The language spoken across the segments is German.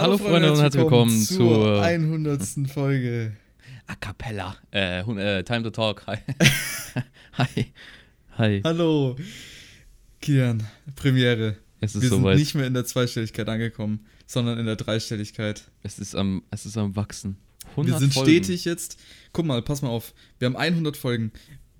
Hallo, Freunde und herzlich willkommen zur, zur 100. Folge. A Cappella. Äh, äh, Time to Talk. Hi. Hi. Hi. Hallo, Kian, Premiere. Es ist Wir sind soweit. nicht mehr in der Zweistelligkeit angekommen, sondern in der Dreistelligkeit. Es ist am, es ist am Wachsen. Wir 100 sind Folgen. stetig jetzt. Guck mal, pass mal auf. Wir haben 100 Folgen.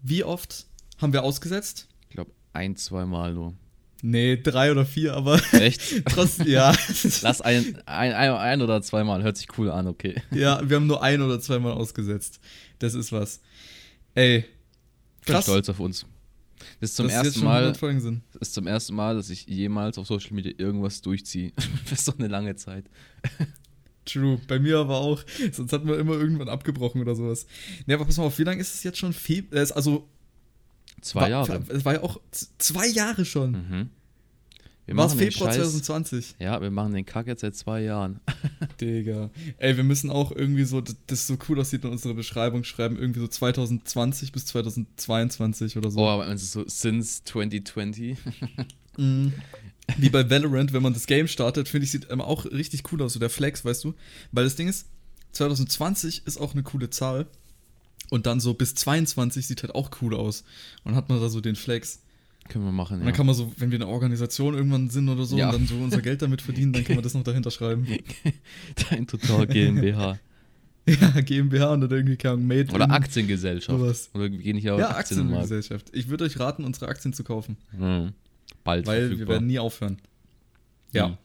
Wie oft haben wir ausgesetzt? Ich glaube, ein, zwei Mal nur. Nee, drei oder vier, aber Echt? trotzdem, ja. Lass ein, ein, ein, ein oder zweimal. Hört sich cool an, okay. ja, wir haben nur ein oder zweimal ausgesetzt. Das ist was. Ey, Ich bin krass. stolz auf uns. Das ist zum jetzt ersten Mal, 100 Folgen sind. das ist zum ersten Mal, dass ich jemals auf Social Media irgendwas durchziehe. Für so eine lange Zeit. True, bei mir aber auch. Sonst hat man immer irgendwann abgebrochen oder sowas. Ne, aber pass mal auf, wie lange ist es jetzt schon? Fe äh, ist also, Zwei war, Jahre. Es war ja auch zwei Jahre schon. Mhm. War es Februar Scheiß- 2020? Ja, wir machen den Kack jetzt seit zwei Jahren. Digga. Ey, wir müssen auch irgendwie so, das so cool aussieht in unserer Beschreibung schreiben, irgendwie so 2020 bis 2022 oder so. Oh, aber es ist so since 2020. Mhm. Wie bei Valorant, wenn man das Game startet, finde ich, sieht immer auch richtig cool aus, so der Flex, weißt du? Weil das Ding ist, 2020 ist auch eine coole Zahl. Und dann so bis 22 sieht halt auch cool aus. Und dann hat man da so den Flex. Können wir machen, Und ja. dann kann man so, wenn wir eine Organisation irgendwann sind oder so Ja. und dann so unser Geld damit verdienen, dann kann man das noch dahinter schreiben. Dein Total GmbH. Ja, GmbH und dann irgendwie keine Ahnung, Made Oder Aktiengesellschaft. sowas. Oder wir gehen nicht auf Ja. Aktiengesellschaft. Ich würde euch raten, unsere Aktien zu kaufen, Mhm. Bald weil wir verfügbar. werden nie aufhören. Ja. Mhm.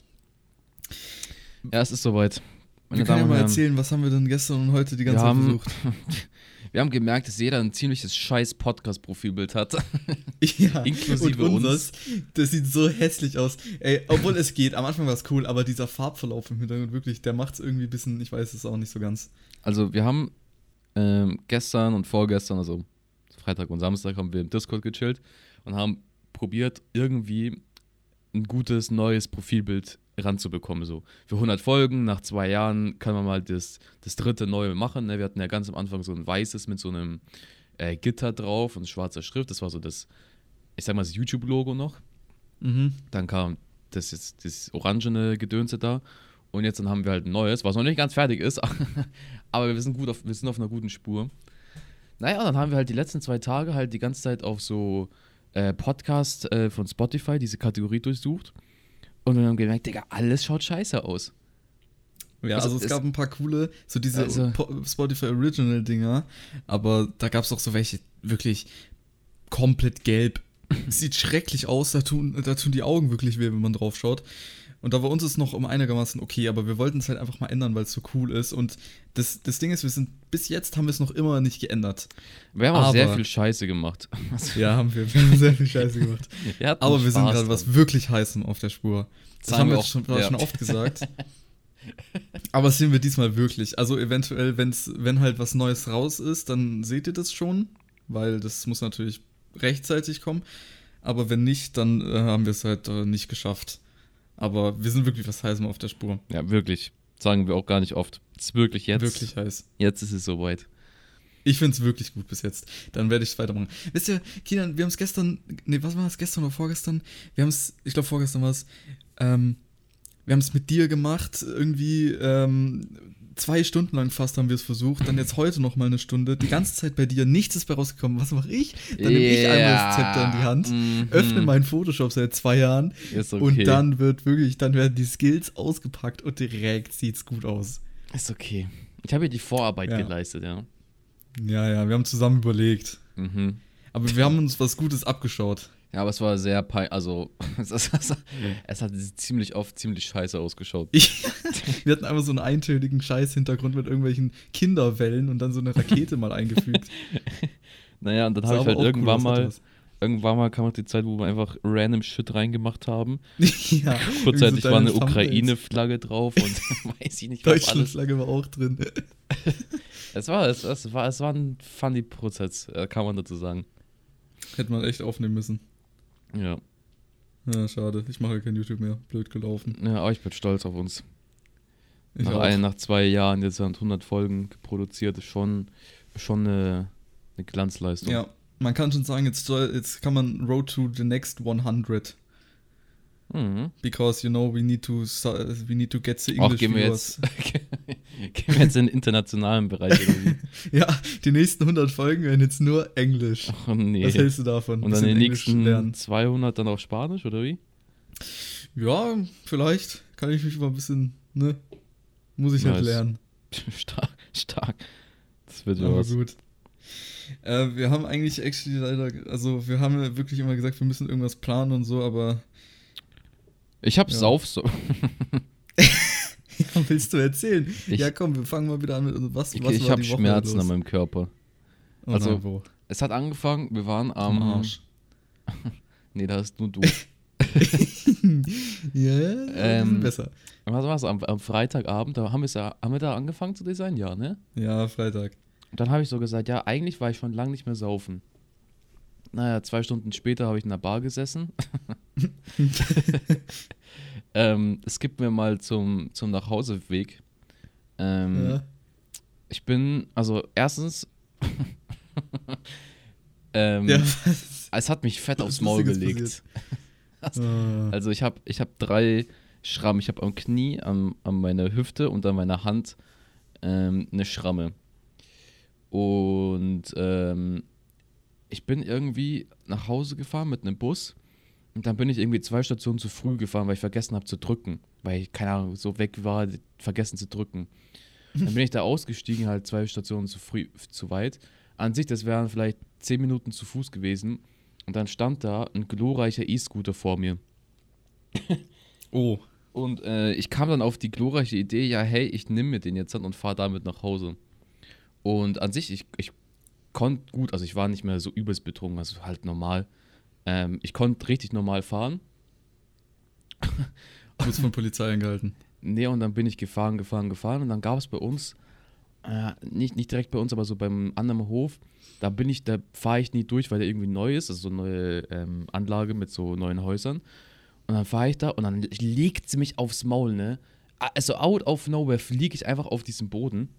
Ja, es ist soweit. Meine Wir können ja Damen mal erzählen, was haben wir denn gestern und heute die wir ganze Zeit haben, versucht? wir haben gemerkt, dass jeder ein ziemliches scheiß Podcast-Profilbild hat. Ja, Inklusive und uns. unseres, das sieht so hässlich aus. Ey, obwohl es geht, am Anfang war es cool, aber dieser Farbverlauf im Hintergrund wirklich, der macht es irgendwie ein bisschen, ich weiß es auch nicht so ganz. Also wir haben ähm, gestern und vorgestern, also Freitag und Samstag, haben wir im Discord gechillt und haben probiert, irgendwie ein gutes neues Profilbild ranzubekommen. So für 100 Folgen, nach zwei Jahren kann man mal das, das dritte neue machen. Ne? Wir hatten ja ganz am Anfang so ein weißes mit so einem äh, Gitter drauf und schwarzer Schrift. Das war so das, ich sag mal, das YouTube-Logo noch. Mhm. Dann kam das jetzt das orangene Gedönse da. Und jetzt dann haben wir halt ein neues, was noch nicht ganz fertig ist. aber wir sind gut auf, wir sind auf einer guten Spur. Naja, dann haben wir halt die letzten zwei Tage halt die ganze Zeit auf so äh, Podcast äh, von Spotify diese Kategorie durchsucht. Und wir haben gemerkt, Digga, alles schaut scheiße aus. Ja, Also also, es gab ein paar coole, so diese Also- Po- Spotify Original Dinger, aber da gab es auch so welche wirklich komplett gelb. Sieht schrecklich aus, da tun, da tun die Augen wirklich weh, wenn man drauf schaut. Und da bei uns ist noch um einigermaßen okay, aber wir wollten es halt einfach mal ändern, weil es so cool ist. Und das, das Ding ist, wir sind, bis jetzt haben wir es noch immer nicht geändert. Wir haben auch sehr Aber- viel Scheiße gemacht. Ja, haben wir. Wir haben sehr viel Scheiße gemacht. wir Aber wir sind gerade was wirklich Heißem auf der Spur. Das Sagen haben wir wir auch- schon, ja. schon oft gesagt. Aber das sehen wir diesmal wirklich. Also eventuell, wenn's, wenn halt was Neues raus ist, dann seht ihr das schon, weil das muss natürlich rechtzeitig kommen. Aber wenn nicht, dann äh, haben wir es halt äh, nicht geschafft. Aber wir sind wirklich was Heißem auf der Spur. Ja, wirklich. Sagen wir auch gar nicht oft. Es ist wirklich jetzt. Wirklich heiß. Jetzt ist es soweit. Ich finde es wirklich gut bis jetzt. Dann werde ich es weitermachen. Wisst ihr, Kinan, wir haben es gestern, nee, was war das, gestern oder vorgestern? Wir haben es, ich glaube vorgestern war es, ähm, wir haben es mit dir gemacht, irgendwie ähm, zwei Stunden lang fast haben wir es versucht, dann jetzt heute noch mal eine Stunde, die ganze Zeit bei dir, nichts ist bei rausgekommen. Was mache ich? Dann nehme ich einmal das Zepter in die Hand, Mhm. öffne meinen Photoshop seit zwei Jahren okay. und dann wird wirklich, dann werden die Skills ausgepackt und direkt sieht's gut aus. Ist okay. Ich habe hier die Vorarbeit Ja. geleistet, ja. Ja, ja, wir haben zusammen überlegt. Mhm. Aber wir haben uns was Gutes abgeschaut. Ja, aber es war sehr pein also es, hat ziemlich oft ziemlich scheiße ausgeschaut. Wir hatten einfach so einen eintönigen Scheiß-Hintergrund mit irgendwelchen Kinderwellen und dann so eine Rakete mal eingefügt. Naja, und dann habe ich halt cool irgendwann aus, mal, irgendwann mal kam auch die Zeit, wo wir einfach random Shit reingemacht haben. ja, Kurzzeitig so war eine. Ukraine-Flagge drauf und weiß ich nicht, was alles. Deutschlandflagge war auch drin. Es war, es, es, war, es war ein funny Prozess, äh, kann man dazu sagen. Hätte man echt aufnehmen müssen. Ja. Ja, schade. Ich mache kein YouTube mehr. Blöd gelaufen. ja, aber ich bin stolz auf uns. Ich nach, ein, nach zwei Jahren, jetzt sind 100 Folgen produziert, ist schon, schon eine, eine Glanzleistung. Ja, man kann schon sagen, jetzt, jetzt kann man Road to the next 100. Mhm. Because, you know, we need to, we need to get the Auch English gehen wir viewers. jetzt, gehen wir jetzt in den internationalen Bereich. Ja, die nächsten 100 Folgen werden jetzt nur Englisch. Oh, nee. Was hältst du davon? Und dann Englisch nächsten 200 dann auch Spanisch, oder wie? Ja, vielleicht kann ich mich mal ein bisschen, ne? Muss ich halt lernen. stark, stark. Das wird ja Aber was. gut. Äh, wir haben eigentlich actually leider, also wir haben wirklich immer gesagt, wir müssen irgendwas planen und so, aber Ich hab Ja. Sauf was willst du erzählen? Ich- ja, komm, wir fangen mal wieder an mit was, Ich, was ich war habe Schmerzen an meinem Körper. Oh also- nein, wo? Es hat angefangen, wir waren am. Arsch. Nee, da ist nur du. Ja, Ähm, besser. Was war's? Am, am Freitagabend, da haben, ja, haben wir da angefangen zu designen, ja, ne? Ja, Freitag. Und dann habe ich so gesagt, ja, eigentlich war ich schon lange nicht mehr saufen. Naja, zwei Stunden später habe ich in der Bar gesessen. Ähm, es gibt mir mal zum, zum Nachhauseweg. Ähm, Ja. Ich bin, also erstens, ähm, ja, es hat mich fett aufs Maul gelegt. Ah. Also ich habe ich hab drei Schrammen. Ich habe am Knie, am, an meiner Hüfte und an meiner Hand ähm, eine Schramme. Und ähm, ich bin irgendwie nach Hause gefahren mit einem Bus. Und dann bin ich irgendwie zwei Stationen zu früh gefahren, weil ich vergessen habe zu drücken. Weil ich, keine Ahnung, so weg war, vergessen zu drücken. Dann bin ich da ausgestiegen, halt zwei Stationen zu früh, zu weit. An sich, das wären vielleicht zehn Minuten zu Fuß gewesen. Und dann stand da ein glorreicher E-Scooter vor mir. Oh. Und äh, ich kam dann auf die glorreiche Idee, ja, hey, ich nehme mir den jetzt an und fahre damit nach Hause. Und an sich, ich, ich konnte gut, also ich war nicht mehr so übelst betrunken, also halt normal. Ähm, ich konnte richtig normal fahren. Du von Polizei angehalten. Nee, und dann bin ich gefahren, gefahren, gefahren. Und dann gab es bei uns, äh, nicht, nicht direkt bei uns, aber so beim anderen Hof, da bin ich, da fahre ich nie durch, weil der irgendwie neu ist, also so eine neue ähm, Anlage mit so neuen Häusern. Und dann fahre ich da und dann legt sie mich aufs Maul, ne? Also out of nowhere fliege ich einfach auf diesen Boden,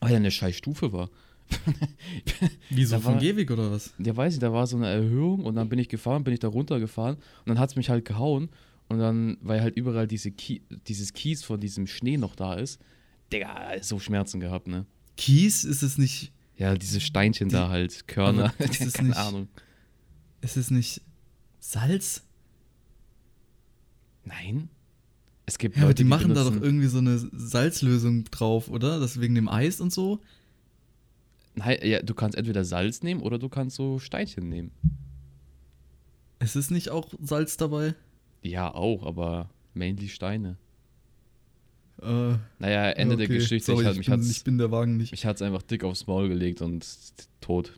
weil da eine scheiß Stufe war. Wieso Da war- Gehweg oder was? Ja, weiß ich, da war so eine Erhöhung und dann bin ich gefahren, bin ich da runtergefahren und dann hat es mich halt gehauen und dann, weil halt überall diese Kie dieses Kies von diesem Schnee noch da ist, Digga, so Schmerzen gehabt, ne? Kies ist es nicht, Ja, diese Steinchen Die- da halt, Körner, aber ist es keine nicht- Ahnung. ist es nicht Salz? Nein? Es gibt Ja, aber Leute, die machen da benutzen- doch irgendwie so eine Salzlösung drauf, oder? Das wegen dem Eis und so? Nein, ja, du kannst entweder Salz nehmen oder du kannst so Steinchen nehmen. Es ist nicht auch Salz dabei? Ja, auch, aber mainly Steine. Äh, Naja, Ende der okay. Geschichte, Sorry, ich, hat, ich, mich bin, hat's, ich bin der Wagen nicht. mich hat's einfach dick aufs Maul gelegt und tot.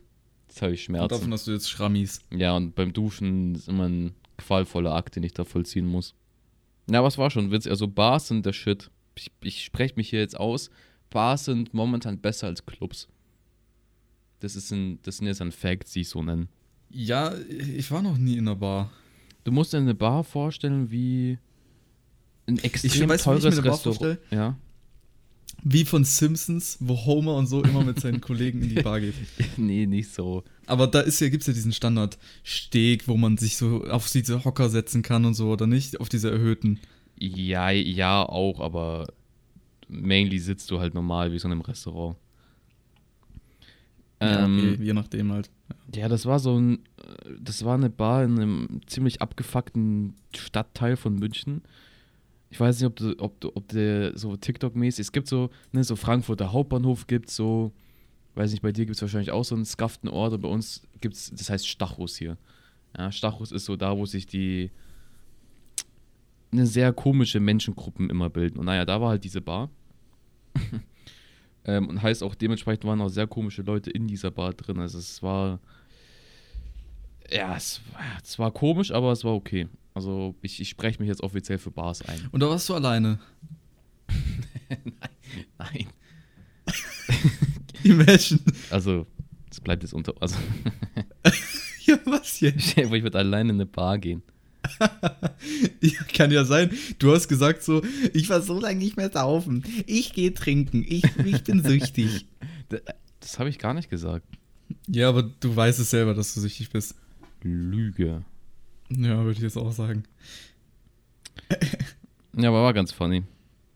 Jetzt habe ich Und Schmerzen. davon hast du jetzt Schrammis. Ja, und beim Duschen ist immer ein qualvoller Akt, den ich da vollziehen muss. Ja, was war schon witzig. Also Bars sind der Shit. Ich, ich spreche mich hier jetzt aus. Bars sind momentan besser als Clubs. Das, ist ein, das sind jetzt ein Fact, die ich so nennen. Ja, ich war noch nie in einer Bar. Du musst dir eine Bar vorstellen wie ein extrem weiß, wie ich mir teures eine Bar Restaurant. Ja. Wie von Simpsons, wo Homer und so immer mit seinen Kollegen in die Bar geht. nee, nicht so. Aber da ist ja, gibt's ja diesen Standard-Steg, wo man sich so auf diese Hocker setzen kann und so, oder nicht? Auf diese erhöhten. Ja, ja, auch, aber mainly sitzt du halt normal wie so in einem Restaurant. Ja, Ähm, okay, je nachdem halt. Ja, das war so ein, das war eine Bar in einem ziemlich abgefuckten Stadtteil von München. Ich weiß nicht, ob du, ob du, ob der so TikTok-mäßig, es gibt so, ne, so Frankfurter Hauptbahnhof gibt so, weiß nicht, bei dir gibt es wahrscheinlich auch so einen skaften Ort und bei uns gibt es, das heißt Stachus hier. Ja, Stachus ist so da, wo sich die, eine sehr komische Menschengruppen immer bilden. Und naja, da war halt diese Bar. ähm, und heißt auch dementsprechend waren auch sehr komische Leute in dieser Bar drin. Also es war, ja, es, war- es war komisch, aber es war okay. Also ich, ich spreche mich jetzt offiziell für Bars ein. Und da warst du alleine. Nein. Imagine. Also, es bleibt jetzt unter. Also, ja, was jetzt? stell dir vor, ich würde alleine in eine Bar gehen. Ja, kann ja sein. Du hast gesagt so, ich war so lange nicht mehr saufen. Ich gehe trinken. Ich, ich bin süchtig. Das habe ich gar nicht gesagt. ja, aber du weißt es selber, dass du süchtig bist. Lüge. Ja, würde ich jetzt auch sagen. ja, aber war ganz funny.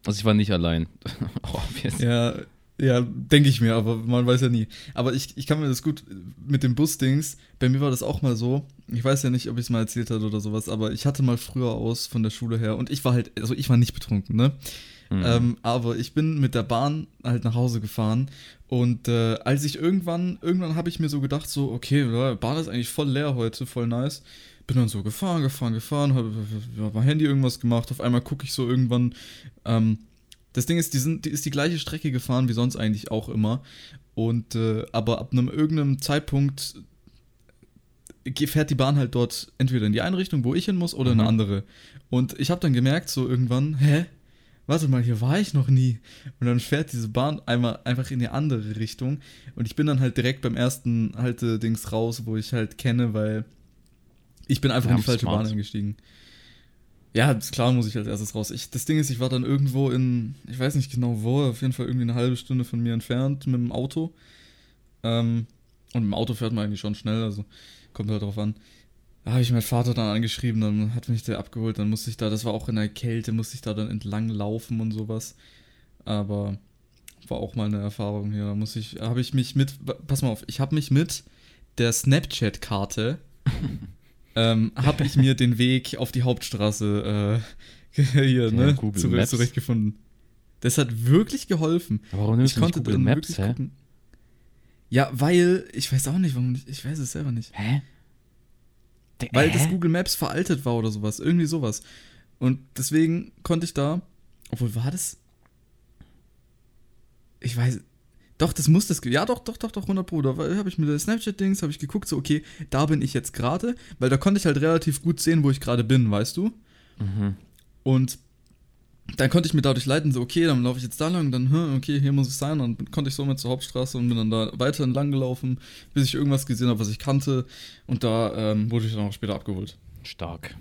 Also ich war nicht allein. oh, ja, ja, denke ich mir, aber man weiß ja nie. Aber ich, ich kann mir das gut mit dem Bus-Dings, bei mir war das auch mal so. Ich weiß ja nicht, ob ich es mal erzählt hatte oder sowas, aber ich hatte mal früher aus von der Schule her und ich war halt, also ich war nicht betrunken, ne? Mhm. Ähm, aber ich bin mit der Bahn halt nach Hause gefahren und äh, als ich irgendwann, irgendwann habe ich mir so gedacht, so, okay, Bahn ist eigentlich voll leer heute, voll nice. Bin dann so gefahren, gefahren, gefahren, habe hab mein Handy irgendwas gemacht. Auf einmal gucke ich so irgendwann. Ähm, das Ding ist, die, sind, die ist die gleiche Strecke gefahren wie sonst eigentlich auch immer. Und äh, aber ab einem irgendeinem Zeitpunkt fährt die Bahn halt dort entweder in die eine Richtung, wo ich hin muss, oder mhm. in eine mhm. andere. Und ich habe dann gemerkt, so irgendwann, hä? warte mal, hier war ich noch nie. Und dann fährt diese Bahn einmal einfach in die andere Richtung. Und ich bin dann halt direkt beim ersten Halte-Dings raus, wo ich halt kenne, weil ich bin einfach ja, in die falsche smart. Bahn eingestiegen. Ja, klar muss ich als erstes raus. Ich, das Ding ist, ich war dann irgendwo in, ich weiß nicht genau wo, auf jeden Fall irgendwie eine halbe Stunde von mir entfernt mit dem Auto. Ähm, und mit dem Auto fährt man eigentlich schon schnell, also kommt halt drauf an. Da habe ich meinen Vater dann angeschrieben, dann hat mich der abgeholt, dann musste ich da, das war auch in der Kälte, musste ich da dann entlang laufen und sowas. Aber war auch mal eine Erfahrung hier. Da muss ich, habe ich mich mit, pass mal auf, ich habe mich mit der Snapchat-Karte, ähm, habe ich mir den Weg auf die Hauptstraße äh, hier, ja, ne, zurecht, zurechtgefunden. Das hat wirklich geholfen. Aber warum nimmst ich du nicht Google Maps, hä? Gucken. Ja, weil, ich weiß auch nicht, warum, ich, ich weiß es selber nicht. Hä? Weil das Google Maps veraltet war oder sowas. Irgendwie sowas. Und deswegen konnte ich da. Obwohl, war das. Ich weiß. Doch, das muss das. Ja, doch, doch, doch, doch, 100 Pro. Da habe ich mit der Snapchat-Dings, habe ich geguckt, so, okay, da bin ich jetzt gerade. Weil da konnte ich halt relativ gut sehen, wo ich gerade bin, weißt du? Mhm. Und dann konnte ich mir dadurch leiten, so, okay, dann laufe ich jetzt da lang, dann, hm, okay, hier muss es sein. Und dann konnte ich somit zur Hauptstraße und bin dann da weiter entlang gelaufen, bis ich irgendwas gesehen habe, was ich kannte. Und da ähm, wurde ich dann auch später abgeholt. Stark.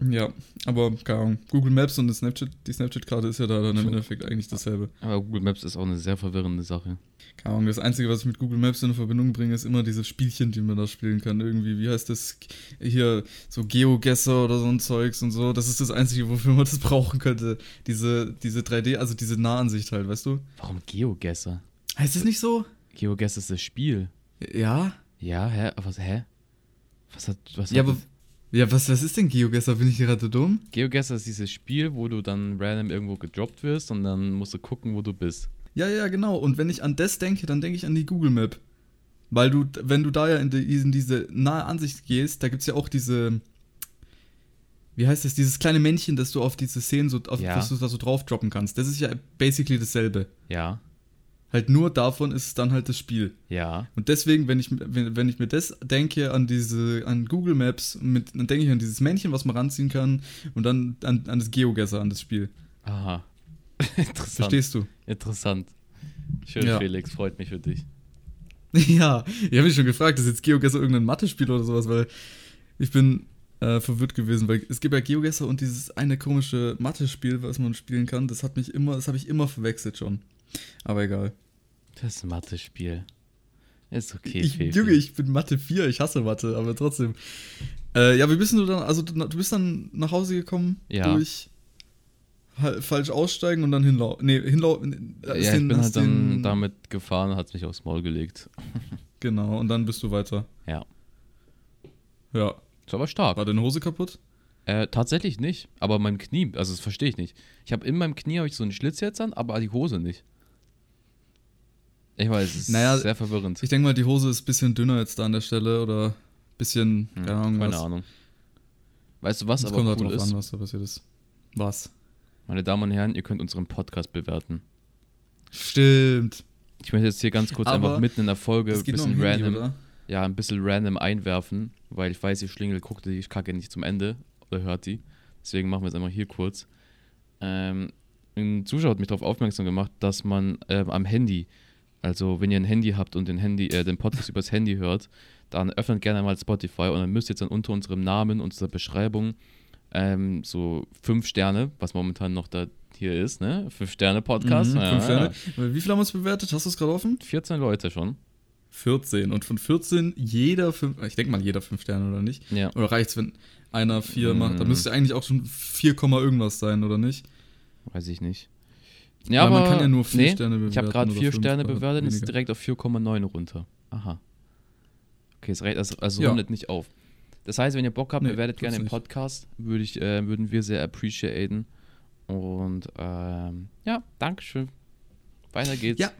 Ja, aber keine Ahnung. Google Maps und die Snapchat-Karte Snapchat ist ja da dann im Endeffekt eigentlich dasselbe. Aber Google Maps ist auch eine sehr verwirrende Sache. Keine Ahnung, das Einzige, was ich mit Google Maps in Verbindung bringe, ist immer dieses Spielchen, die man da spielen kann. Irgendwie, wie heißt das? Hier, so Geogesser oder so ein Zeugs und so. Das ist das Einzige, wofür man das brauchen könnte. Diese, diese 3D, also diese Nahansicht halt, weißt du? Warum Geogesser? Heißt es nicht so? Geogesser ist das Spiel. Ja? Ja, hä? Was, hä? Was hat, was ja, hat aber ja, was, was ist denn Geogesser? Bin ich gerade dumm? Geogesser ist dieses Spiel, wo du dann random irgendwo gedroppt wirst und dann musst du gucken, wo du bist. Ja, ja, genau. Und wenn ich an das denke, dann denke ich an die Google Map. Weil du, wenn du da ja in, die, in diese nahe Ansicht gehst, da gibt es ja auch diese, wie heißt das, dieses kleine Männchen, das du auf diese Szenen so, auf, ja. das du da so drauf droppen kannst. Das ist ja basically dasselbe. Ja. Halt nur davon ist es dann halt das Spiel. Ja. Und deswegen, wenn ich, wenn, wenn ich mir das denke an diese, an Google Maps, mit, dann denke ich an dieses Männchen, was man ranziehen kann und dann an, an das Geogesser, an das Spiel. Aha. Interessant. Verstehst du? Interessant. Schön, ja. Felix, freut mich für dich. Ja, ich habe mich schon gefragt, ist jetzt Geogesser irgendein Mathe-Spiel oder sowas, weil ich bin äh, verwirrt gewesen, weil es gibt ja Geogesser und dieses eine komische Mathe-Spiel, was man spielen kann, das hat mich immer, das habe ich immer verwechselt schon. Aber egal. Das ist ein Mathe-Spiel. Ist okay. Ich, Junge, ich bin Mathe 4, ich hasse Mathe, aber trotzdem. Äh, ja, wie bist du dann, also du, bist dann nach Hause gekommen ja. durch falsch aussteigen und dann hinlaufen. Nee, hinlaufen. Äh, ja, ich bin halt dann damit gefahren, hat mich aufs Maul gelegt. genau, und dann bist du weiter. Ja. Ja. War aber stark. War deine Hose kaputt? Äh, tatsächlich nicht. Aber mein Knie, also das verstehe ich nicht. Ich habe in meinem Knie ich so einen Schlitz jetzt an, aber die Hose nicht. Ich weiß, es ist naja, sehr verwirrend. Ich denke mal, die Hose ist ein bisschen dünner jetzt da an der Stelle oder ein bisschen, hm, keine Ahnung. Keine was. Ahnung. Weißt du was, das aber kommt cool drauf ist? An, was da passiert ist. Was? Meine Damen und Herren, ihr könnt unseren Podcast bewerten. Stimmt. Ich möchte jetzt hier ganz kurz aber einfach mitten in der Folge ein bisschen random, Handy, ja, ein bisschen random einwerfen, weil ich weiß, ihr Schlingel guckt die Kacke nicht zum Ende oder hört die. Deswegen machen wir es einfach hier kurz. Ähm, ein Zuschauer hat mich darauf aufmerksam gemacht, dass man äh, am Handy, also wenn ihr ein Handy habt und den, Handy, äh, den Podcast übers Handy hört, dann öffnet gerne mal Spotify und dann müsst ihr jetzt dann unter unserem Namen, unserer Beschreibung ähm, so fünf Sterne, was momentan noch da hier ist, ne? Fünf Sterne Podcast. Mhm, ja, fünf Sterne. Ja. Wie viele haben uns bewertet? Hast du es gerade offen? 14 Leute schon. 14. Und von 14 jeder 5, ich denke mal jeder 5 Sterne, oder nicht? Ja. Oder reicht's, wenn einer 4 Mm. macht? Da müsste eigentlich auch schon 4, Komma irgendwas sein, oder nicht? Weiß ich nicht. Ja, Ja, man aber kann ja nur vier nee, Sterne Ich habe bewerten gerade vier Sterne bewertet und ist direkt auf 4,9 runter. Aha. Okay, es reicht also, also Ja. rundet nicht auf. Das heißt, wenn ihr Bock habt, Nee, bewertet gerne den. Podcast, würde ich, äh, würden wir sehr appreciaten. Und ähm, ja, Dankeschön. Weiter geht's. Ja.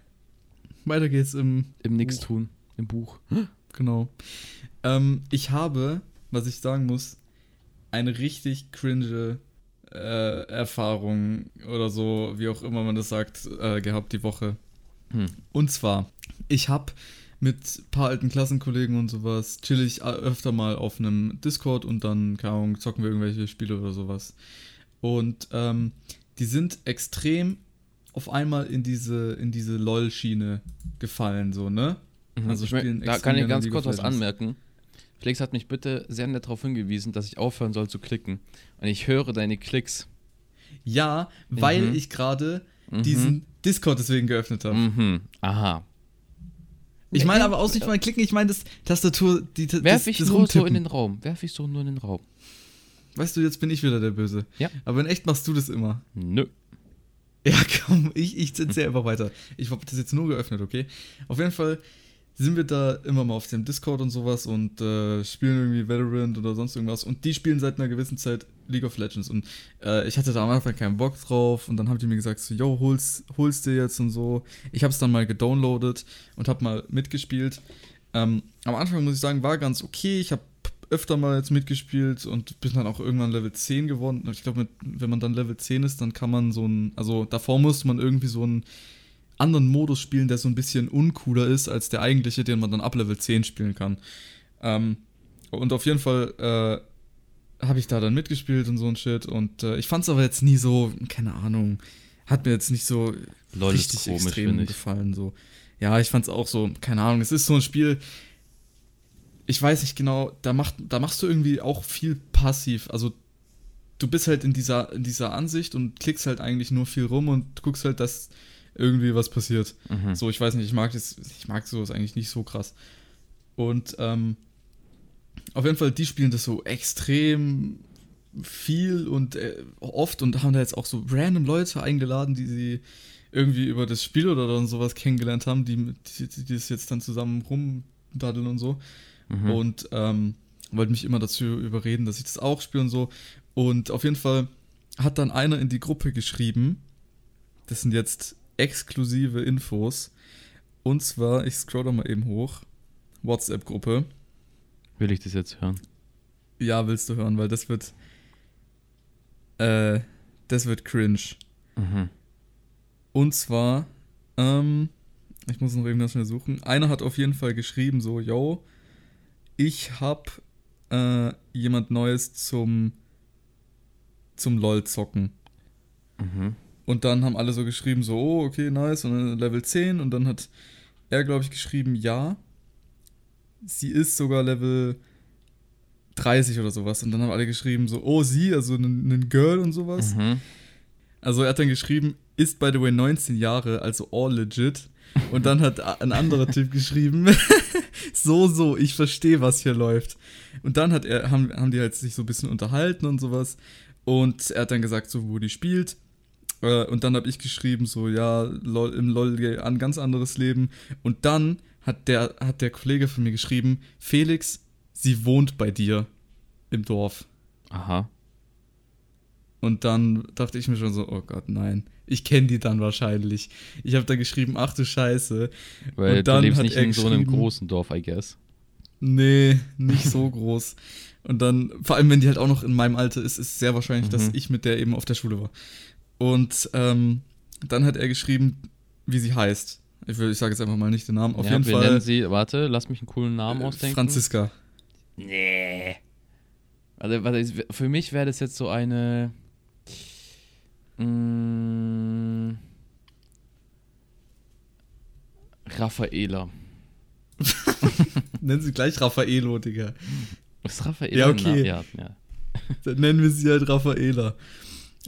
Weiter geht's im, Im Nix tun. Im Buch. genau. Ähm, ich habe, was ich sagen muss, eine richtig cringe äh, Erfahrung oder so, wie auch immer man das sagt, äh, gehabt die Woche. Hm. Und zwar, ich habe mit ein paar alten Klassenkollegen und sowas chill ich öfter mal auf einem Discord und dann, keine Ahnung, zocken wir irgendwelche Spiele oder sowas. Und ähm, die sind extrem auf einmal in diese, in diese LOL-Schiene gefallen, so, ne? Mhm. Also ich spielen da extrem kann ich ganz kurz was anmerken. Felix hat mich bitte sehr nett darauf hingewiesen, dass ich aufhören soll zu klicken. Und ich höre deine Klicks. Ja, weil Mhm. ich gerade Mhm. diesen Discord deswegen geöffnet habe. Mhm. Aha. Ich meine aber auch nicht mal klicken, ich meine das Tastatur, die Werf das, ich das nur so in den Raum. Werf ich so nur in den Raum. Weißt du, jetzt bin ich wieder der Böse. Ja. Aber in echt machst du das immer. Nö. Ja, komm, ich, ich erzähl einfach weiter. Ich habe das jetzt nur geöffnet, okay? Auf jeden Fall sind wir da immer mal auf dem Discord und sowas und äh, spielen irgendwie Valorant oder sonst irgendwas. Und die spielen seit einer gewissen Zeit League of Legends. Und äh, ich hatte da am Anfang keinen Bock drauf. Und dann haben die mir gesagt, so, yo, hol's, hol's dir jetzt und so. Ich habe es dann mal gedownloadet und habe mal mitgespielt. Ähm, am Anfang muss ich sagen, war ganz okay. Ich habe öfter mal jetzt mitgespielt und bin dann auch irgendwann Level 10 geworden. Ich glaube, wenn man dann Level 10 ist, dann kann man so ein, also davor musste man irgendwie so einen anderen Modus spielen, der so ein bisschen uncooler ist als der eigentliche, den man dann ab Level 10 spielen kann. Ähm, und auf jeden Fall äh, habe ich da dann mitgespielt und so ein Shit. Und äh, ich fand es aber jetzt nie so, keine Ahnung, hat mir jetzt nicht so Lol richtig komisch, extrem gefallen. So. Ja, ich fand es auch so, keine Ahnung, es ist so ein Spiel, ich weiß nicht genau, da, macht, da machst du irgendwie auch viel passiv. Also du bist halt in dieser, in dieser Ansicht und klickst halt eigentlich nur viel rum und guckst halt, dass irgendwie was passiert. Mhm. So, ich weiß nicht, ich mag das, ich mag sowas eigentlich nicht so krass. Und ähm, auf jeden Fall, die spielen das so extrem viel und äh, oft und haben da jetzt auch so random Leute eingeladen, die sie irgendwie über das Spiel oder dann sowas kennengelernt haben, die, die, die das jetzt dann zusammen rumdaddeln und so. Mhm. Und ähm, wollte mich immer dazu überreden, dass ich das auch spiele und so. Und auf jeden Fall hat dann einer in die Gruppe geschrieben, das sind jetzt exklusive Infos. Und zwar, ich scroll da mal eben hoch, WhatsApp-Gruppe. Will ich das jetzt hören? Ja, willst du hören, weil das wird, äh, das wird cringe. Mhm. Und zwar, ähm, ich muss noch irgendwas schnell suchen. Einer hat auf jeden Fall geschrieben, so, yo, ich hab äh, jemand Neues zum, zum LOL-Zocken. Mhm. Und dann haben alle so geschrieben, so, oh, okay, nice, und dann Level 10. Und dann hat er, glaube ich, geschrieben, ja, sie ist sogar Level 30 oder sowas. Und dann haben alle geschrieben, so, oh, sie, also ein, Girl und sowas. Mhm. Also er hat dann geschrieben, ist by the way 19 Jahre, also all legit. Und dann hat ein anderer Typ geschrieben, so, so, ich verstehe, was hier läuft. Und dann hat er, haben, haben die halt sich so ein bisschen unterhalten und sowas. Und er hat dann gesagt, so, wo die spielt. Äh, Und dann habe ich geschrieben, so, ja, lol, im LOL ein ganz anderes Leben. Und dann hat der, hat der Kollege von mir geschrieben, Felix, sie wohnt bei dir im Dorf. Aha. Und dann dachte ich mir schon so, oh Gott, nein. Ich kenne die dann wahrscheinlich. Ich habe da geschrieben, ach du Scheiße. Weil Und dann du lebst hat nicht in so einem großen Dorf, I guess. Nee, nicht so groß. Und dann, vor allem wenn die halt auch noch in meinem Alter ist, ist es sehr wahrscheinlich, dass Mhm. ich mit der eben auf der Schule war. Und ähm, dann hat er geschrieben, wie sie heißt. Ich, will- ich sage jetzt einfach mal nicht den Namen. Auf ja, jeden wir Fall nennen sie, warte, lass mich einen coolen Namen äh, ausdenken. Franziska. Nee. Also, warte, für mich wäre das jetzt so eine. Mm, Raffaela. Nennen sie gleich Raffaelo, Digga. Ist Raffaela? Ja, okay. Na, ja, ja. Dann nennen wir sie halt Raffaela.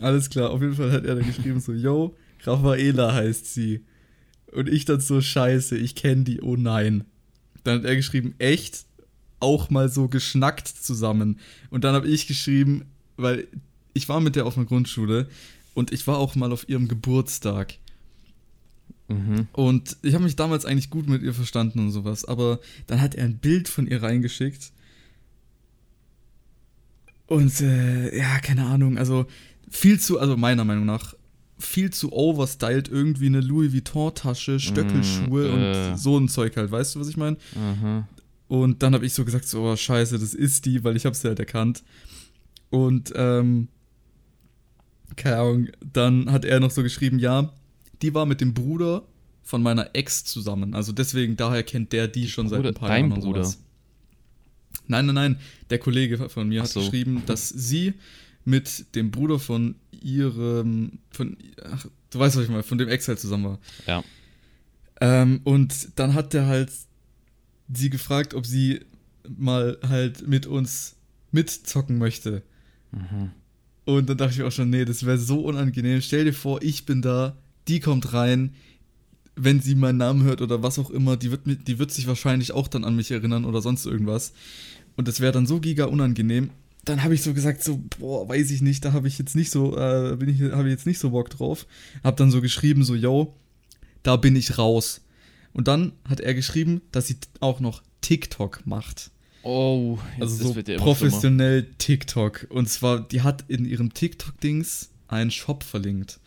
Alles klar, auf jeden Fall hat er dann geschrieben so, yo, Raffaela heißt sie. Und ich dann so, scheiße, ich kenne die, oh nein. Dann hat er geschrieben, echt auch mal so geschnackt zusammen. Und dann habe ich geschrieben, weil ich war mit der auf einer Grundschule und ich war auch mal auf ihrem Geburtstag. Mhm. Und ich habe mich damals eigentlich gut mit ihr verstanden und sowas, aber dann hat er ein Bild von ihr reingeschickt. Und äh, ja, keine Ahnung, also viel zu, also meiner Meinung nach, viel zu overstyled irgendwie eine Louis Vuitton-Tasche, Stöckelschuhe Mm, äh. und so ein Zeug halt, weißt du, was ich meine? Mhm. Und dann habe ich so gesagt, so, oh, scheiße, das ist die, weil ich habe sie halt erkannt. Und, ähm, keine Ahnung, dann hat er noch so geschrieben, ja, die war mit dem Bruder von meiner Ex zusammen. Also deswegen, daher kennt der die schon seit Bruder- ein paar dein Jahren Bruder? sowas. Nein, nein, nein, der Kollege von mir Ach hat so. geschrieben, dass sie mit dem Bruder von ihrem, von, ach, du weißt, was ich meine, von dem Ex halt zusammen war. Ja. Ähm, und dann hat der halt sie gefragt, ob sie mal halt mit uns mitzocken möchte. Mhm. Und dann dachte ich auch schon, nee, das wäre so unangenehm. Stell dir vor, ich bin da, die kommt rein, wenn sie meinen Namen hört oder was auch immer, die wird, mit, die wird sich wahrscheinlich auch dann an mich erinnern oder sonst irgendwas. Und das wäre dann so giga unangenehm. Dann habe ich so gesagt, so, boah, weiß ich nicht, da habe ich jetzt nicht so, äh, bin ich, habe ich jetzt nicht so Bock drauf. Hab dann so geschrieben, so, yo, da bin ich raus. Und dann hat er geschrieben, dass sie auch noch TikTok macht. Oh, jetzt, Also so wird ja immer schlimmer. professionell TikTok. Und zwar, die hat in ihrem TikTok-Dings einen Shop verlinkt.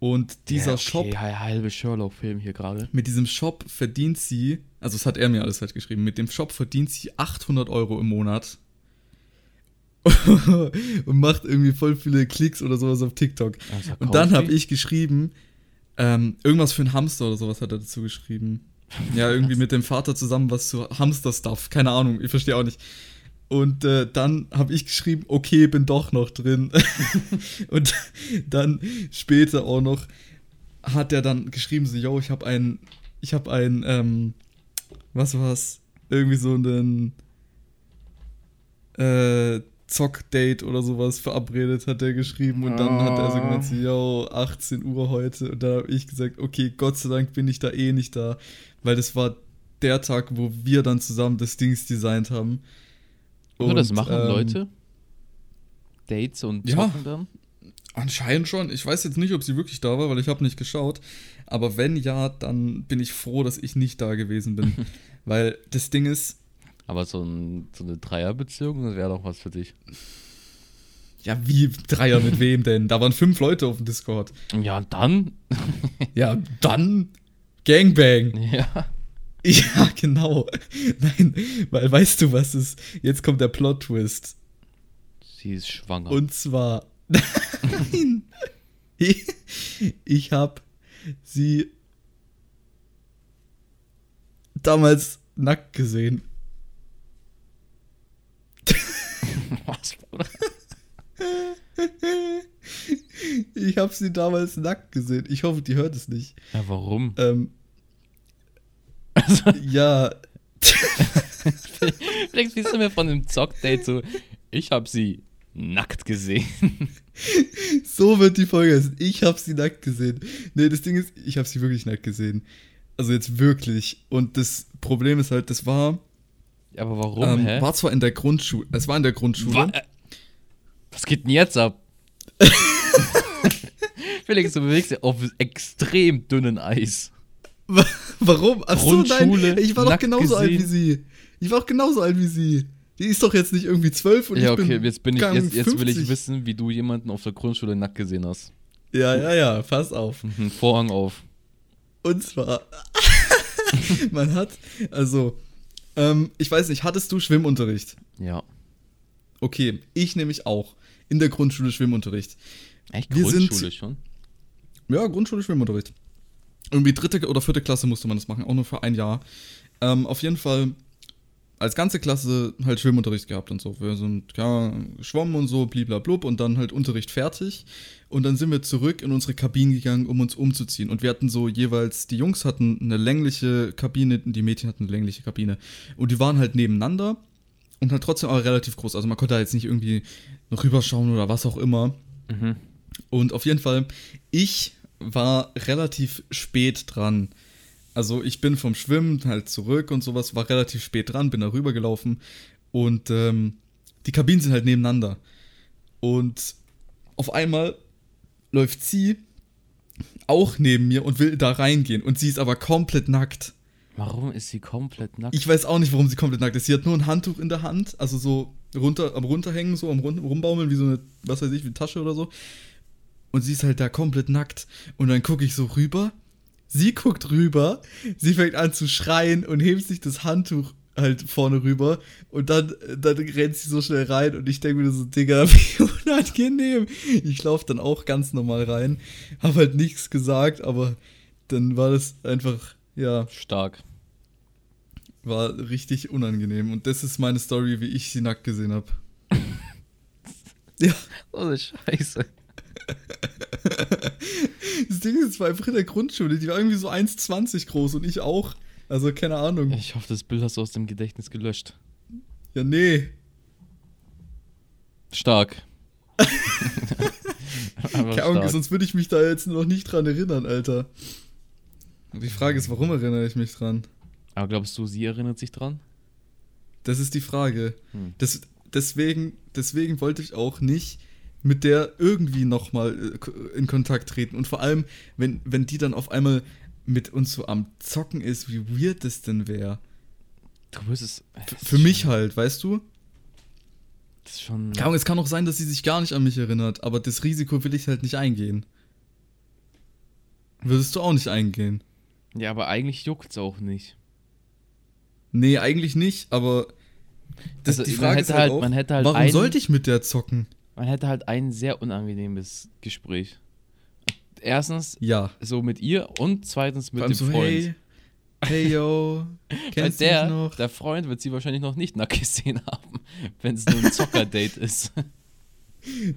Und dieser ja, okay, Shop, hal- halbe Sherlock-Film hier gerade. mit diesem Shop verdient sie, also das hat er mir alles halt geschrieben, mit dem Shop verdient sie 800 Euro im Monat. und macht irgendwie voll viele Klicks oder sowas auf TikTok. Also Und dann habe ich geschrieben, ähm, irgendwas für einen Hamster oder sowas hat er dazu geschrieben. Ja, irgendwie mit dem Vater zusammen was zu Hamster-Stuff. Keine Ahnung, ich verstehe auch nicht. Und äh, dann habe ich geschrieben, okay, bin doch noch drin. und dann später auch noch hat er dann geschrieben, so, yo, ich habe ein, ich habe ein, ähm, was war's? Irgendwie so einen äh, Zock-Date oder sowas verabredet, hat er geschrieben. Und dann hat er so gemeint, so, yo, 18 Uhr heute. Und dann habe ich gesagt, okay, Gott sei Dank bin ich da eh nicht da. Weil das war der Tag, wo wir dann zusammen das Dings designt haben. Oder das Und, machen ähm, Leute? Dates und ja. zocken dann? Anscheinend schon. Ich weiß jetzt nicht, ob sie wirklich da war, weil ich habe nicht geschaut. Aber wenn ja, dann bin ich froh, dass ich nicht da gewesen bin. weil das Ding ist, Aber so, ein, so eine Dreierbeziehung, das wäre doch was für dich. ja, wie Dreier mit wem denn? Da waren fünf Leute auf dem Discord. Ja, dann? Ja, dann Gangbang. Ja. Ja, genau. Nein, weil weißt du, was ist? Jetzt kommt der Plot-Twist. Sie ist schwanger. Und zwar. Nein! Ich, ich habe sie damals nackt gesehen. Was, Bruder? Ich habe sie damals nackt gesehen. Ich hoffe, die hört es nicht. Ja, warum? Ähm, Also, ja, vielleicht siehst du mir von dem Zockdate so, ich habe sie nackt gesehen. so wird die Folge heißen. Ich habe sie nackt gesehen. Nee, das Ding ist, ich habe sie wirklich nackt gesehen. Also jetzt wirklich. Und das Problem ist halt, das war, Ja, aber warum, ähm, war zwar in der Grundschule, es war in der Grundschule. Wa- äh, Was geht denn jetzt ab? Felix, du bewegst dich auf extrem dünnen Eis. Warum? Achso, nein, Grundschule, ich war doch genauso alt wie gesehen. sie. Ich war auch genauso alt wie sie. Die ist doch jetzt nicht irgendwie zwölf und ja, ich okay, bin jetzt bin ich, jetzt, jetzt will ich 50. wissen, wie du jemanden auf der Grundschule nackt gesehen hast. Ja, ja, ja, pass auf. Mhm, Vorhang auf. Und zwar, man hat, also, ähm, ich weiß nicht, hattest du Schwimmunterricht? Ja. Okay, ich nämlich auch. In der Grundschule Schwimmunterricht. Echt? Wir sind- Grundschule schon? Ja, Grundschule Schwimmunterricht. Irgendwie dritte oder vierte Klasse musste man das machen, auch nur für ein Jahr. Ähm, auf jeden Fall als ganze Klasse halt Schwimmunterricht gehabt und so. Wir sind ja geschwommen und so, bliblablub und dann halt Unterricht fertig. Und dann sind wir zurück in unsere Kabinen gegangen, um uns umzuziehen. Und wir hatten so jeweils, die Jungs hatten eine längliche Kabine, die Mädchen hatten eine längliche Kabine. Und die waren halt nebeneinander und halt trotzdem aber relativ groß. Also man konnte da jetzt nicht irgendwie noch rüberschauen oder was auch immer. Mhm. Und auf jeden Fall, ich war relativ spät dran. Also ich bin vom Schwimmen halt zurück und sowas, war relativ spät dran, bin da rübergelaufen und ähm, die Kabinen sind halt nebeneinander. Und auf einmal läuft sie auch neben mir und will da reingehen und sie ist aber komplett nackt. Warum ist sie komplett nackt? Ich weiß auch nicht, warum sie komplett nackt ist. Sie hat nur ein Handtuch in der Hand, also so runter, am runterhängen, so am rumbaumeln, wie so eine, was weiß ich, wie eine Tasche oder so. Und sie ist halt da komplett nackt. Und dann gucke ich so rüber. Sie guckt rüber, sie fängt an zu schreien und hebt sich das Handtuch halt vorne rüber. Und dann, dann rennt sie so schnell rein und ich denke mir so, Digga, wie unangenehm. Ich laufe dann auch ganz normal rein, habe halt nichts gesagt, aber dann war das einfach, ja, Stark. war richtig unangenehm. Und das ist meine Story, wie ich sie nackt gesehen habe. ja, Oh, Scheiße. das Ding ist, es war einfach in der Grundschule. Die war irgendwie so 1,20 groß und ich auch. Also, keine Ahnung. Ich hoffe, das Bild hast du aus dem Gedächtnis gelöscht. Ja, nee. Stark. Keine Ahnung, sonst würde ich mich da jetzt noch nicht dran erinnern, Alter. Die Frage ist, warum erinnere ich mich dran? Aber glaubst du, sie erinnert sich dran? Das ist die Frage. Hm. Das, deswegen, deswegen wollte ich auch nicht mit der irgendwie nochmal in Kontakt treten. Und vor allem, wenn, wenn die dann auf einmal mit uns so am Zocken ist, wie weird das denn wäre. Du wirst es. Für mich halt, weißt du? Das ist schon. Ahnung, es kann auch sein, dass sie sich gar nicht an mich erinnert, aber das Risiko will ich halt nicht eingehen. Würdest du auch nicht eingehen? Ja, aber eigentlich juckt's auch nicht. Nee, eigentlich nicht, aber das, Also, die man Frage hätte ist halt, halt- auch, man hätte halt warum sollte ich mit der zocken? Man hätte halt ein sehr unangenehmes Gespräch. Erstens Ja. so mit ihr und zweitens mit dem so, Freund. hey, hey yo, Weil kennst du der, mich noch? der Freund wird sie wahrscheinlich noch nicht nackt gesehen haben, wenn es nur ein Zockerdate ist.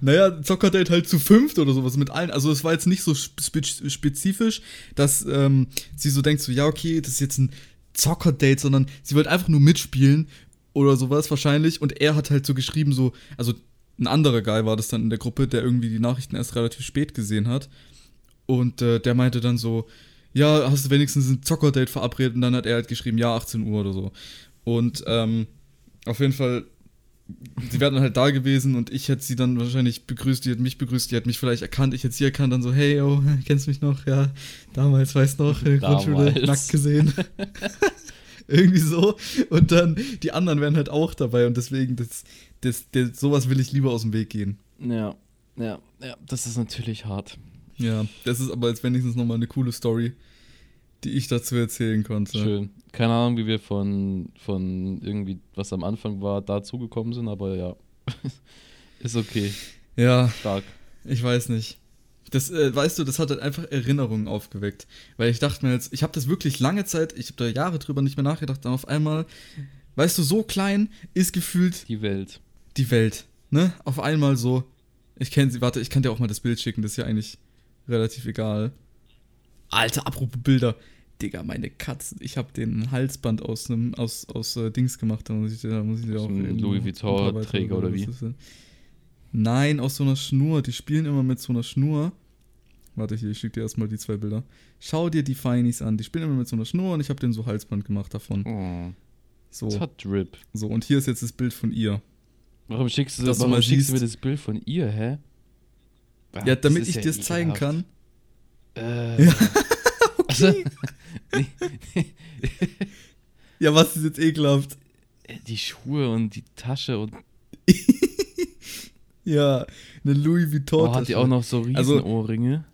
Naja, Zockerdate halt zu fünft oder sowas mit allen. Also es war jetzt nicht so spe spezifisch, dass ähm, sie so denkt, so ja, okay, das ist jetzt ein Zockerdate, sondern sie wollte einfach nur mitspielen oder sowas wahrscheinlich. Und er hat halt so geschrieben, so, also ein anderer Guy war das dann in der Gruppe, der irgendwie die Nachrichten erst relativ spät gesehen hat. Und äh, der meinte dann so, ja, hast du wenigstens ein Zockerdate verabredet? Und dann hat er halt geschrieben, ja, 18 Uhr oder so. Und ähm, auf jeden Fall, sie wäre dann halt da gewesen und ich hätte sie dann wahrscheinlich begrüßt, die hat mich begrüßt, die hat mich vielleicht erkannt, ich hätte sie erkannt, dann so, hey, oh, kennst du mich noch? Ja, damals, weißt du noch, in der Grundschule, nackt gesehen. Irgendwie so. Und dann, die anderen wären halt auch dabei und deswegen, das, das, das, sowas will ich lieber aus dem Weg gehen. Ja, ja, ja, das ist natürlich hart. Ja, das ist aber jetzt wenigstens nochmal eine coole Story, die ich dazu erzählen konnte. Schön. Keine Ahnung, wie wir von, von irgendwie, was am Anfang war, dazu gekommen sind, aber ja. ist okay. Ja, Stark. ich weiß nicht. Das, äh, weißt du, das hat halt einfach Erinnerungen aufgeweckt. Weil ich dachte mir jetzt, ich habe das wirklich lange Zeit, ich habe da Jahre drüber nicht mehr nachgedacht, dann auf einmal, weißt du, so klein ist gefühlt Die Welt. Die Welt. Ne? Auf einmal so. Ich kenne sie, warte, ich kann dir auch mal das Bild schicken, das ist ja eigentlich relativ egal. Alter, apropos Bilder. Digga, meine Katzen. Ich habe den Halsband aus einem, aus, aus äh, Dings gemacht. Da muss ich, dir- da muss ich dir auch. Louis ein Vuitton paar weitere Träger oder wie? ist. Nein, aus so einer Schnur. Die spielen immer mit so einer Schnur. Warte hier, ich schicke dir erstmal die zwei Bilder. Schau dir die Feinies an. Die spielen immer mit so einer Schnur und ich habe den so Halsband gemacht davon. Oh, So, das hat Drip. so. Und hier ist jetzt das Bild von ihr. Warum schickst du, Dass du warum mal schickst du mir das Bild von ihr, hä? Ah, Ja, das damit ich ja dir es zeigen kann. Äh, Ja. also, Ja, was ist jetzt ekelhaft? die Schuhe und die Tasche und Ja, eine Louis Vuitton. oh, hat die auch noch so Also- Riesenohrringe.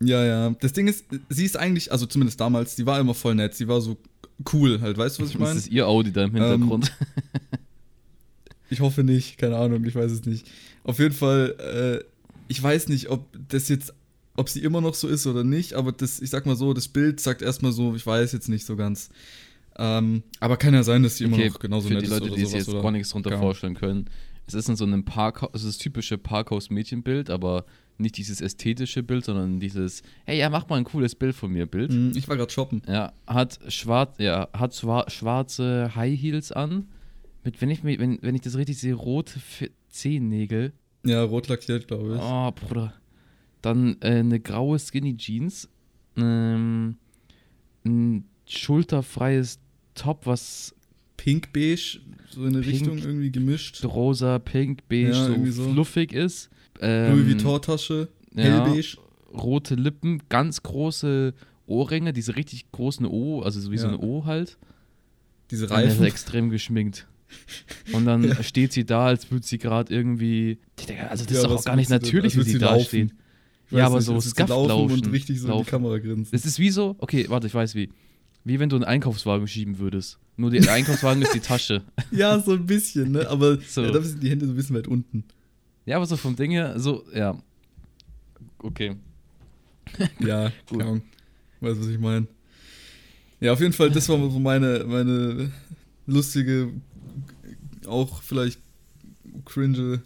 Ja, ja. Das Ding ist, sie ist eigentlich, also zumindest damals, die war immer voll nett. Sie war so cool halt. Weißt du, was ich das meine? ist ihr Audi da im Hintergrund. Ich hoffe nicht. Keine Ahnung, ich weiß es nicht. Auf jeden Fall, äh, ich weiß nicht, ob das jetzt, ob sie immer noch so ist oder nicht, aber das, ich sag mal so, das Bild sagt erstmal so, ich weiß jetzt nicht so ganz. Ähm, aber kann ja sein, dass sie immer okay, noch genauso für nett die ist Leute, oder die sich jetzt Oder? gar nichts drunter Ahnung. vorstellen können. Es ist in so einem Parkhaus, es ist das typische Parkhaus-Mädchenbild, aber nicht dieses ästhetische Bild, sondern dieses, hey, ja, mach mal ein cooles Bild von mir Bild. Hm, Ich war gerade shoppen. Ja, hat schwarz, ja, hat schwa- schwarze High Heels an. Mit, wenn ich wenn, wenn ich das richtig sehe, rote Zehennägel. Ja, rot lackiert, glaube ich. Oh, Bruder. Dann äh, eine graue Skinny Jeans. Ähm, ein schulterfreies Top, was Pink beige, so in eine Pink, Richtung irgendwie gemischt. rosa, pink, beige, Ja, so, so. fluffig ist. Louis Ähm, Vuitton-Tasche, ja, hellbeige. rote Lippen, ganz große Ohrringe, diese richtig großen O, also so wie so Ja. ein O halt. Diese Reifen. extrem geschminkt. Und dann Ja. steht sie da, als würde sie gerade irgendwie. Denke, Also, das Ja, ist doch auch gar nicht denn? natürlich, Als wie sie sie da steht. Ja, aber nicht, so sie laufen und richtig so in Laufen. die Kamera grinsen. Das ist wie so, okay, warte, ich weiß wie. Wie wenn du einen Einkaufswagen schieben würdest. Nur der Einkaufswagen ist die Tasche. Ja, so ein bisschen, ne? Aber So. ja, dafür sind die Hände so ein bisschen weit unten. Ja, aber so vom Ding her, so, ja. Okay. Ja, keine Ahnung. Weißt du, was ich meine? Ja, auf jeden Fall, das war so meine, meine lustige, auch vielleicht cringe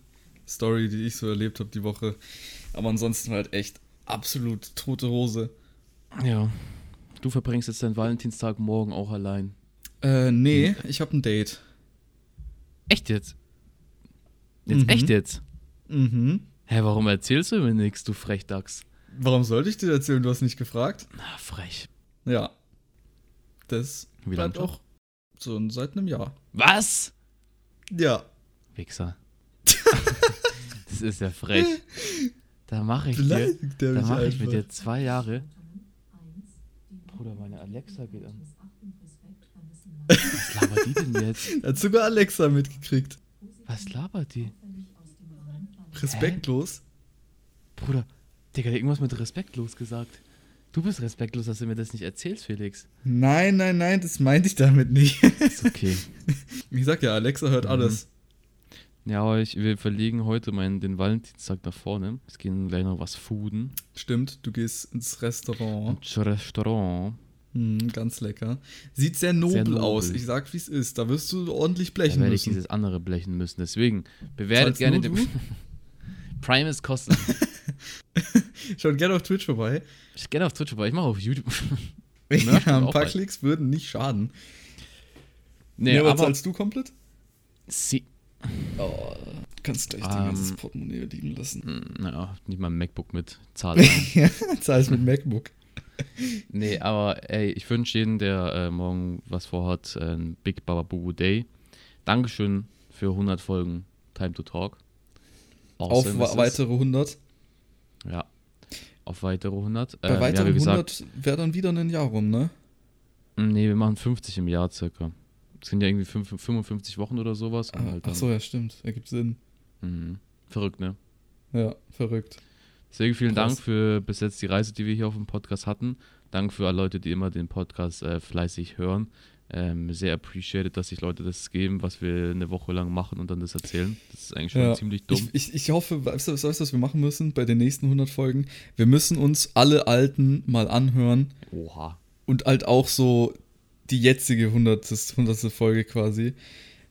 Story, die ich so erlebt habe die Woche. Aber ansonsten halt echt absolut tote Hose. Ja. Du verbringst jetzt deinen Valentinstag morgen auch allein. Äh, nee, ich habe ein Date. Echt jetzt? Jetzt Mhm. echt jetzt? Mhm. Hä, warum erzählst du mir nichts, du Frechdachs? Warum sollte ich dir erzählen? Du hast nicht gefragt. Na, frech. Ja. Das Wie bleibt auch so seit einem Jahr. Was? Ja. Wichser. das ist ja frech. Da mache ich dir, da mache ich mit dir zwei Jahre. Bruder, meine Alexa geht an. Was labert die denn jetzt? Hat sogar Alexa mitgekriegt. Was labert die? Respektlos. Bruder, Digga, irgendwas mit respektlos gesagt. Du bist respektlos, dass du mir das nicht erzählst, Felix. Nein, nein, nein, das meinte ich damit nicht. Ist okay. Ich sag ja, Alexa hört Mhm. alles. ja, aber ich, wir verlegen heute meinen, den Valentinstag nach vorne. Es gehen gleich noch was fooden. Stimmt, du gehst ins Restaurant. Und Restaurant. Hm, ganz lecker. Sieht sehr nobel, nobel. aus. Ich sag, wie es ist. Da wirst du ordentlich Da blechen werde ich müssen. dieses andere blechen müssen. Deswegen bewertet Zahlst gerne den. Prime ist kosten. Schaut gerne auf Twitch vorbei. Ich gerne auf Twitch vorbei. Ich mache auf YouTube. Ja, das ein paar. Klicks würden nicht schaden. Nee, Nee, aber aber. zahlst du komplett? Sie, Oh, kannst gleich Ähm, dein ganzes Portemonnaie liegen lassen. Hm, naja, nicht mal ein MacBook mit Zahlen. ja, zahlst mit MacBook. nee, aber ey, ich wünsche jedem, der äh, morgen was vorhat, äh, ein Big Baba Boo Day. Dankeschön für 100 Folgen Time to Talk. Auf Awesome es. weitere 100. Ja. Auf weitere 100. Bei Ähm, weiteren ja, wie gesagt, 100 wäre dann wieder ein Jahr rum, ne? Nee, wir machen 50 im Jahr circa. Das sind ja irgendwie fünf- 55 Wochen oder sowas. Ah, halt ach so, ja, stimmt. Ergibt Sinn. Mhm. Verrückt, ne? Ja, verrückt. Deswegen vielen Krass. Dank für bis jetzt die Reise, die wir hier auf dem Podcast hatten. Danke für alle Leute, die immer den Podcast äh, fleißig hören. Ähm, sehr appreciated, dass sich Leute das geben, was wir eine Woche lang machen und dann das erzählen. Das ist eigentlich schon Ja. ziemlich dumm. Ich, ich, ich hoffe, weißt du, du, was wir machen müssen bei den nächsten 100 Folgen? Wir müssen uns alle alten mal anhören Oha. und halt auch so die jetzige 100. 100. Folge quasi.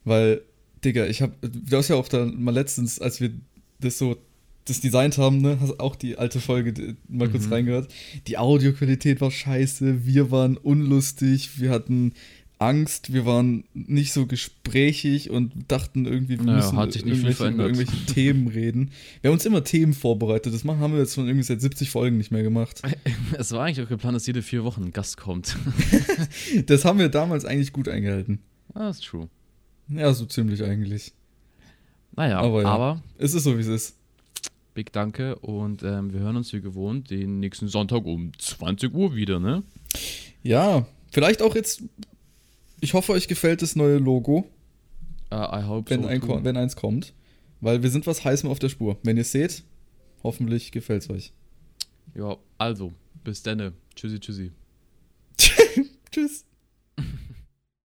Weil, Digga, ich hab, du hast ja auch da mal letztens, als wir das so das designt haben, ne, hast auch die alte Folge mal kurz Mhm. reingehört. Die Audioqualität war scheiße, wir waren unlustig, wir hatten Angst, wir waren nicht so gesprächig und dachten irgendwie, wir Naja, müssen hat sich nicht viel irgendwelche, über verändert. irgendwelche Themen reden. Wir haben uns immer Themen vorbereitet, das machen, haben wir jetzt schon irgendwie seit 70 Folgen nicht mehr gemacht. Es war eigentlich auch geplant, dass jede vier Wochen ein Gast kommt. Das haben wir damals eigentlich gut eingehalten. Ah, das ist true. Ja, so ziemlich eigentlich. Naja, Aber aber, ja. Es ist so, wie es ist. big danke und ähm, wir hören uns wie gewohnt den nächsten Sonntag um 20 Uhr wieder, ne? Ja, vielleicht auch jetzt. Ich hoffe, euch gefällt das neue Logo, Uh, I hope wenn, so ein, wenn eins kommt. Weil wir sind was Heißem auf der Spur. Wenn ihr seht, hoffentlich gefällt es euch. Ja, also, bis dann. Tschüssi, tschüssi. Tschüss.